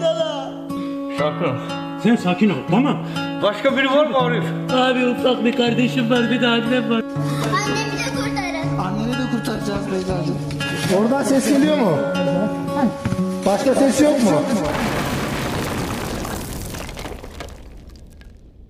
sana. Sakin ol. Sen sakin ol tamam. Başka biri var mı Arif? Abi ufak bir kardeşim var bir de annem var. Annemi de kurtarın. Anneni de kurtaracağız Beyza'cığım. Oradan ses geliyor mu? Başka ses yok mu?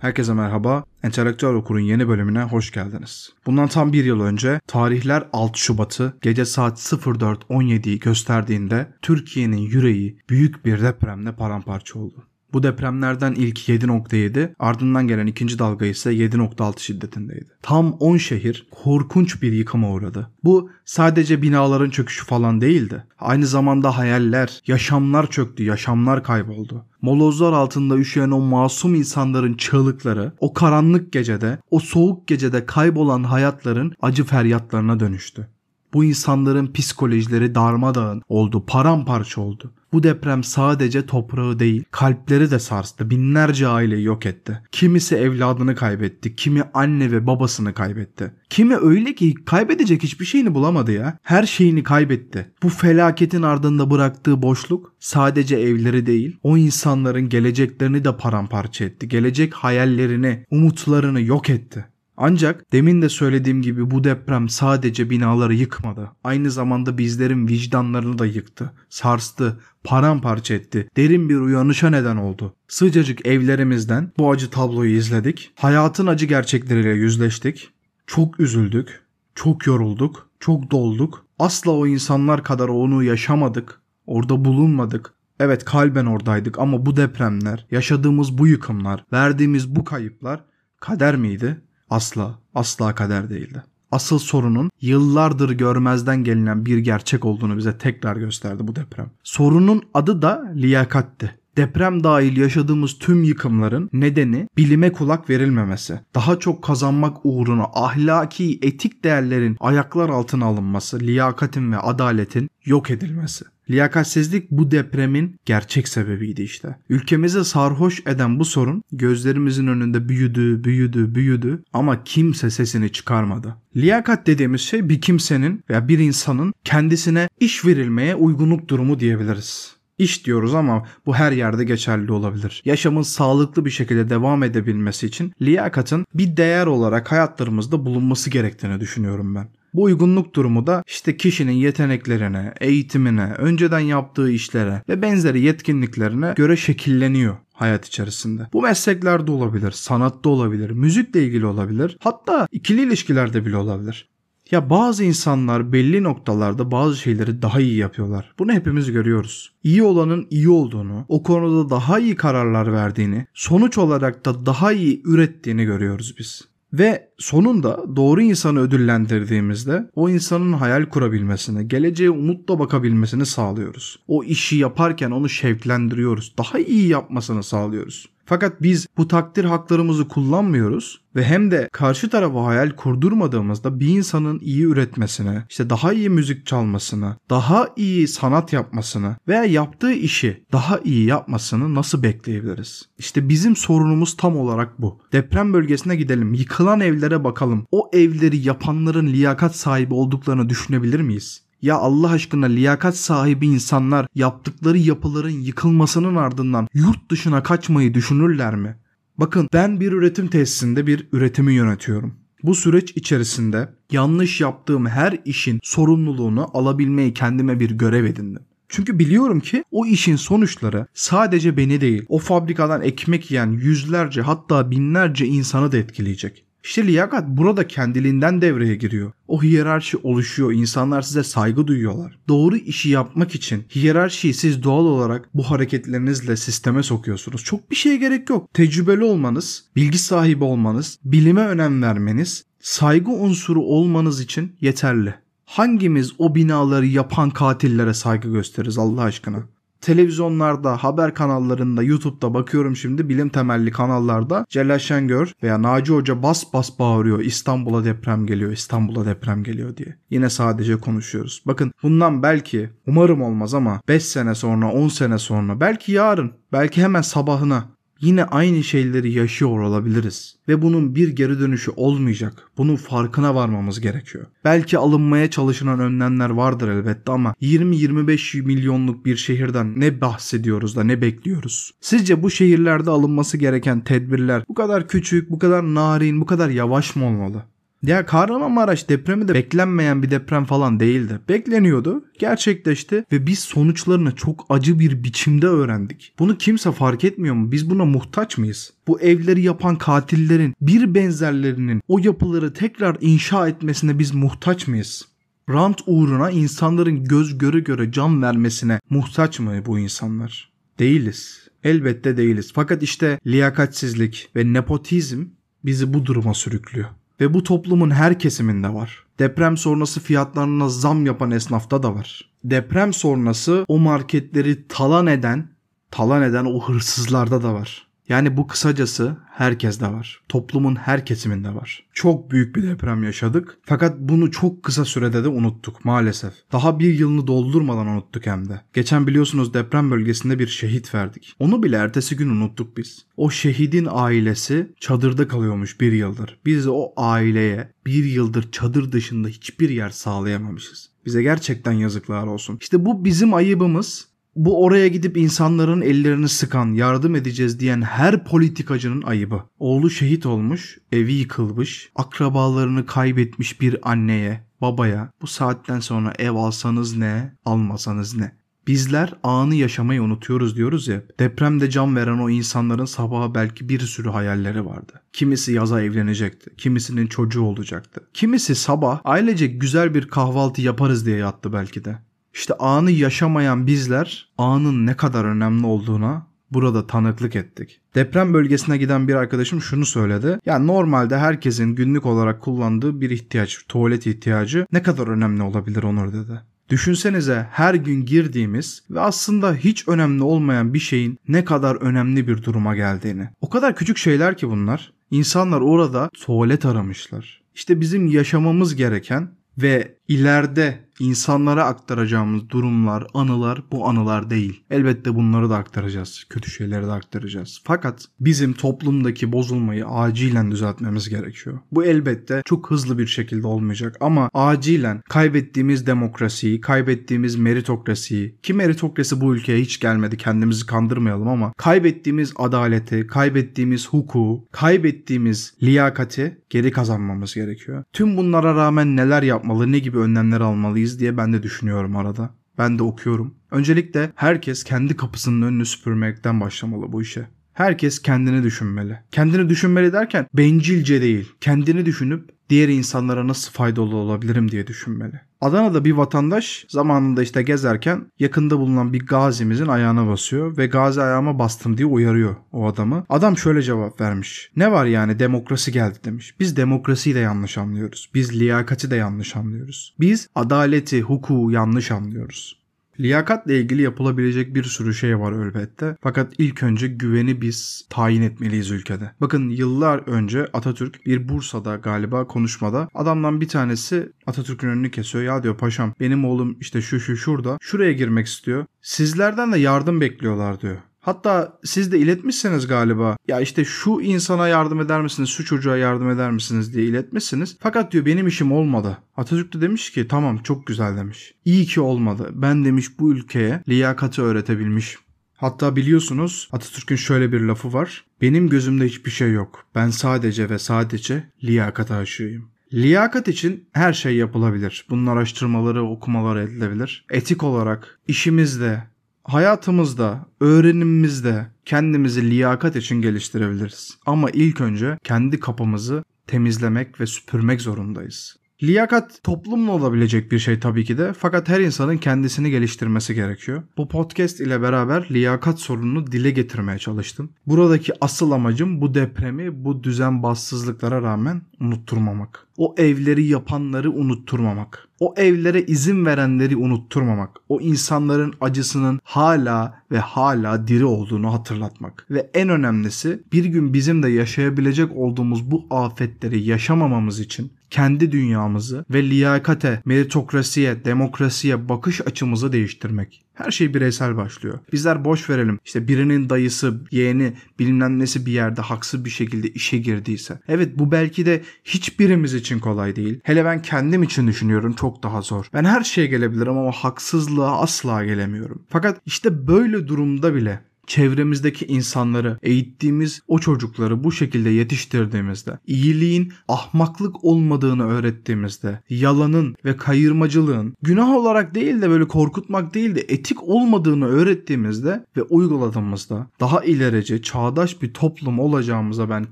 Herkese merhaba. Entelektüel Okur'un yeni bölümüne hoş geldiniz. Bundan tam bir yıl önce tarihler 6 Şubat'ı gece saat 04.17'yi gösterdiğinde Türkiye'nin yüreği büyük bir depremle paramparça oldu. Bu depremlerden ilk 7.7 ardından gelen ikinci dalga ise 7.6 şiddetindeydi. Tam 10 şehir korkunç bir yıkıma uğradı. Bu sadece binaların çöküşü falan değildi. Aynı zamanda hayaller, yaşamlar çöktü, yaşamlar kayboldu. Molozlar altında üşüyen o masum insanların çığlıkları, o karanlık gecede, o soğuk gecede kaybolan hayatların acı feryatlarına dönüştü. Bu insanların psikolojileri darmadağın oldu, paramparça oldu. Bu deprem sadece toprağı değil, kalpleri de sarstı. Binlerce aileyi yok etti. Kimisi evladını kaybetti, kimi anne ve babasını kaybetti. Kimi öyle ki kaybedecek hiçbir şeyini bulamadı ya. Her şeyini kaybetti. Bu felaketin ardında bıraktığı boşluk sadece evleri değil, o insanların geleceklerini de paramparça etti. Gelecek hayallerini, umutlarını yok etti. Ancak demin de söylediğim gibi bu deprem sadece binaları yıkmadı. Aynı zamanda bizlerin vicdanlarını da yıktı, sarstı, paramparça etti. Derin bir uyanışa neden oldu. Sıcacık evlerimizden bu acı tabloyu izledik. Hayatın acı gerçekleriyle yüzleştik. Çok üzüldük, çok yorulduk, çok dolduk. Asla o insanlar kadar onu yaşamadık. Orada bulunmadık. Evet kalben oradaydık ama bu depremler, yaşadığımız bu yıkımlar, verdiğimiz bu kayıplar kader miydi? Asla, asla kader değildi. Asıl sorunun yıllardır görmezden gelinen bir gerçek olduğunu bize tekrar gösterdi bu deprem. Sorunun adı da liyakatti. Deprem dahil yaşadığımız tüm yıkımların nedeni bilime kulak verilmemesi. Daha çok kazanmak uğruna ahlaki, etik değerlerin ayaklar altına alınması, liyakatin ve adaletin yok edilmesi. Liyakatsizlik bu depremin gerçek sebebiydi işte. Ülkemizi sarhoş eden bu sorun gözlerimizin önünde büyüdü, büyüdü, büyüdü ama kimse sesini çıkarmadı. Liyakat dediğimiz şey bir kimsenin veya bir insanın kendisine iş verilmeye uygunluk durumu diyebiliriz. İş diyoruz ama bu her yerde geçerli olabilir. Yaşamın sağlıklı bir şekilde devam edebilmesi için liyakatın bir değer olarak hayatlarımızda bulunması gerektiğini düşünüyorum ben. Bu uygunluk durumu da işte kişinin yeteneklerine, eğitimine, önceden yaptığı işlere ve benzeri yetkinliklerine göre şekilleniyor hayat içerisinde. Bu mesleklerde olabilir, sanatta olabilir, müzikle ilgili olabilir, hatta ikili ilişkilerde bile olabilir. Ya bazı insanlar belli noktalarda bazı şeyleri daha iyi yapıyorlar. Bunu hepimiz görüyoruz. İyi olanın iyi olduğunu, o konuda daha iyi kararlar verdiğini, sonuç olarak da daha iyi ürettiğini görüyoruz biz. Ve sonunda doğru insanı ödüllendirdiğimizde o insanın hayal kurabilmesini, geleceğe umutla bakabilmesini sağlıyoruz. O işi yaparken onu şevklendiriyoruz. Daha iyi yapmasını sağlıyoruz. Fakat biz bu takdir haklarımızı kullanmıyoruz ve hem de karşı tarafa hayal kurdurmadığımızda bir insanın iyi üretmesini, işte daha iyi müzik çalmasını, daha iyi sanat yapmasını veya yaptığı işi daha iyi yapmasını nasıl bekleyebiliriz? İşte bizim sorunumuz tam olarak bu. Deprem bölgesine gidelim, yıkılan evlere bakalım. O evleri yapanların liyakat sahibi olduklarını düşünebilir miyiz? Ya Allah aşkına liyakat sahibi insanlar yaptıkları yapıların yıkılmasının ardından yurt dışına kaçmayı düşünürler mi? Bakın ben bir üretim tesisinde bir üretimi yönetiyorum. Bu süreç içerisinde yanlış yaptığım her işin sorumluluğunu alabilmeyi kendime bir görev edindim. Çünkü biliyorum ki o işin sonuçları sadece beni değil, o fabrikadan ekmek yiyen yüzlerce hatta binlerce insanı da etkileyecek. İşte liyakat burada kendiliğinden devreye giriyor. O hiyerarşi oluşuyor. İnsanlar size saygı duyuyorlar. Doğru işi yapmak için hiyerarşiyi siz doğal olarak bu hareketlerinizle sisteme sokuyorsunuz. Çok bir şeye gerek yok. Tecrübeli olmanız, bilgi sahibi olmanız, bilime önem vermeniz, saygı unsuru olmanız için yeterli. Hangimiz o binaları yapan katillere saygı gösteririz Allah aşkına? Televizyonlarda, haber kanallarında, YouTube'da bakıyorum şimdi bilim temelli kanallarda Celal Şengör veya Naci Hoca bas bas bağırıyor İstanbul'a deprem geliyor, İstanbul'a deprem geliyor diye. Yine sadece konuşuyoruz. Bakın bundan belki umarım olmaz ama 5 sene sonra, 10 sene sonra, belki yarın, belki hemen sabahına yine aynı şeyleri yaşıyor olabiliriz ve bunun bir geri dönüşü olmayacak. Bunun farkına varmamız gerekiyor. Belki alınmaya çalışılan önlemler vardır elbette ama 20-25 milyonluk bir şehirden ne bahsediyoruz da ne bekliyoruz? Sizce bu şehirlerde alınması gereken tedbirler bu kadar küçük, bu kadar narin, bu kadar yavaş mı olmalı? Ya Kahramanmaraş depremi de beklenmeyen bir deprem falan değildi. Bekleniyordu, gerçekleşti ve biz sonuçlarını çok acı bir biçimde öğrendik. Bunu kimse fark etmiyor mu? Biz buna muhtaç mıyız? Bu evleri yapan katillerin bir benzerlerinin o yapıları tekrar inşa etmesine biz muhtaç mıyız? Rant uğruna insanların göz göre göre can vermesine muhtaç mı bu insanlar? Değiliz. Elbette değiliz. Fakat işte liyakatsizlik ve nepotizm bizi bu duruma sürüklüyor. Ve bu toplumun her kesiminde var. Deprem sonrası fiyatlarına zam yapan esnafta da var. Deprem sonrası o marketleri talan eden, talan eden o hırsızlarda da var. Yani bu kısacası herkeste var. Toplumun her kesiminde var. Çok büyük bir deprem yaşadık. Fakat bunu çok kısa sürede de unuttuk maalesef. Daha bir yılını doldurmadan unuttuk hem de. Geçen biliyorsunuz deprem bölgesinde bir şehit verdik. Onu bile ertesi gün unuttuk biz. O şehidin ailesi çadırda kalıyormuş bir yıldır. Biz o aileye bir yıldır çadır dışında hiçbir yer sağlayamamışız. Bize gerçekten yazıklar olsun. İşte bu bizim ayıbımız bu oraya gidip insanların ellerini sıkan, yardım edeceğiz diyen her politikacının ayıbı. Oğlu şehit olmuş, evi yıkılmış, akrabalarını kaybetmiş bir anneye, babaya bu saatten sonra ev alsanız ne, almasanız ne? Bizler anı yaşamayı unutuyoruz diyoruz ya. Depremde can veren o insanların sabaha belki bir sürü hayalleri vardı. Kimisi yaza evlenecekti. Kimisinin çocuğu olacaktı. Kimisi sabah ailece güzel bir kahvaltı yaparız diye yattı belki de. İşte anı yaşamayan bizler anın ne kadar önemli olduğuna burada tanıklık ettik. Deprem bölgesine giden bir arkadaşım şunu söyledi. Yani normalde herkesin günlük olarak kullandığı bir ihtiyaç, tuvalet ihtiyacı ne kadar önemli olabilir Onur dedi. Düşünsenize her gün girdiğimiz ve aslında hiç önemli olmayan bir şeyin ne kadar önemli bir duruma geldiğini. O kadar küçük şeyler ki bunlar. İnsanlar orada tuvalet aramışlar. İşte bizim yaşamamız gereken ve ileride insanlara aktaracağımız durumlar, anılar bu anılar değil. Elbette bunları da aktaracağız. Kötü şeyleri de aktaracağız. Fakat bizim toplumdaki bozulmayı acilen düzeltmemiz gerekiyor. Bu elbette çok hızlı bir şekilde olmayacak ama acilen kaybettiğimiz demokrasiyi, kaybettiğimiz meritokrasiyi ki meritokrasi bu ülkeye hiç gelmedi kendimizi kandırmayalım ama kaybettiğimiz adaleti, kaybettiğimiz hukuku, kaybettiğimiz liyakati geri kazanmamız gerekiyor. Tüm bunlara rağmen neler yapmalı, ne gibi önlemler almalıyız diye ben de düşünüyorum arada. Ben de okuyorum. Öncelikle herkes kendi kapısının önünü süpürmekten başlamalı bu işe. Herkes kendini düşünmeli. Kendini düşünmeli derken bencilce değil. Kendini düşünüp diğer insanlara nasıl faydalı olabilirim diye düşünmeli. Adana'da bir vatandaş zamanında işte gezerken yakında bulunan bir gazimizin ayağına basıyor ve gazi ayağıma bastım diye uyarıyor o adamı. Adam şöyle cevap vermiş. Ne var yani demokrasi geldi demiş. Biz demokrasiyi de yanlış anlıyoruz. Biz liyakati de yanlış anlıyoruz. Biz adaleti, hukuku yanlış anlıyoruz. Liyakatla ilgili yapılabilecek bir sürü şey var elbette. Fakat ilk önce güveni biz tayin etmeliyiz ülkede. Bakın yıllar önce Atatürk bir Bursa'da galiba konuşmada adamdan bir tanesi Atatürk'ün önünü kesiyor. Ya diyor paşam benim oğlum işte şu şu şurada şuraya girmek istiyor. Sizlerden de yardım bekliyorlar diyor. Hatta siz de iletmişsiniz galiba. Ya işte şu insana yardım eder misiniz, şu çocuğa yardım eder misiniz diye iletmişsiniz. Fakat diyor benim işim olmadı. Atatürk de demiş ki tamam çok güzel demiş. İyi ki olmadı. Ben demiş bu ülkeye liyakati öğretebilmiş. Hatta biliyorsunuz Atatürk'ün şöyle bir lafı var. Benim gözümde hiçbir şey yok. Ben sadece ve sadece liyakata aşığıyım. Liyakat için her şey yapılabilir. Bunun araştırmaları, okumaları edilebilir. Etik olarak işimizde, hayatımızda, öğrenimimizde kendimizi liyakat için geliştirebiliriz. Ama ilk önce kendi kapımızı temizlemek ve süpürmek zorundayız. Liyakat toplumla olabilecek bir şey tabii ki de fakat her insanın kendisini geliştirmesi gerekiyor. Bu podcast ile beraber liyakat sorununu dile getirmeye çalıştım. Buradaki asıl amacım bu depremi bu düzenbazsızlıklara rağmen unutturmamak. O evleri yapanları unutturmamak. O evlere izin verenleri unutturmamak. O insanların acısının hala ve hala diri olduğunu hatırlatmak. Ve en önemlisi bir gün bizim de yaşayabilecek olduğumuz bu afetleri yaşamamamız için kendi dünyamızı ve liyakate, meritokrasiye, demokrasiye bakış açımızı değiştirmek. Her şey bireysel başlıyor. Bizler boş verelim. İşte birinin dayısı, yeğeni, bilmem nesi bir yerde haksız bir şekilde işe girdiyse. Evet bu belki de hiçbirimiz için kolay değil. Hele ben kendim için düşünüyorum çok daha zor. Ben her şeye gelebilirim ama haksızlığa asla gelemiyorum. Fakat işte böyle durumda bile çevremizdeki insanları, eğittiğimiz o çocukları bu şekilde yetiştirdiğimizde, iyiliğin ahmaklık olmadığını öğrettiğimizde, yalanın ve kayırmacılığın günah olarak değil de böyle korkutmak değil de etik olmadığını öğrettiğimizde ve uyguladığımızda daha ilerici, çağdaş bir toplum olacağımıza ben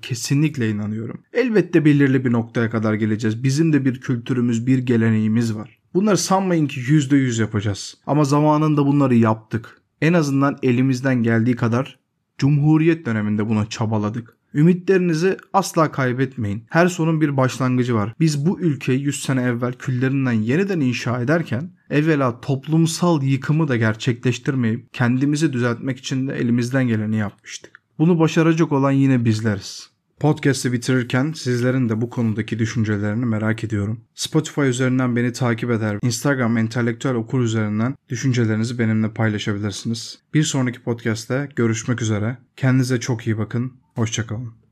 kesinlikle inanıyorum. Elbette belirli bir noktaya kadar geleceğiz. Bizim de bir kültürümüz, bir geleneğimiz var. Bunları sanmayın ki %100 yapacağız. Ama zamanında bunları yaptık en azından elimizden geldiği kadar Cumhuriyet döneminde buna çabaladık. Ümitlerinizi asla kaybetmeyin. Her sonun bir başlangıcı var. Biz bu ülkeyi 100 sene evvel küllerinden yeniden inşa ederken evvela toplumsal yıkımı da gerçekleştirmeyip kendimizi düzeltmek için de elimizden geleni yapmıştık. Bunu başaracak olan yine bizleriz. Podcast'ı bitirirken sizlerin de bu konudaki düşüncelerini merak ediyorum. Spotify üzerinden beni takip eder, Instagram entelektüel okur üzerinden düşüncelerinizi benimle paylaşabilirsiniz. Bir sonraki podcast'te görüşmek üzere. Kendinize çok iyi bakın. Hoşçakalın.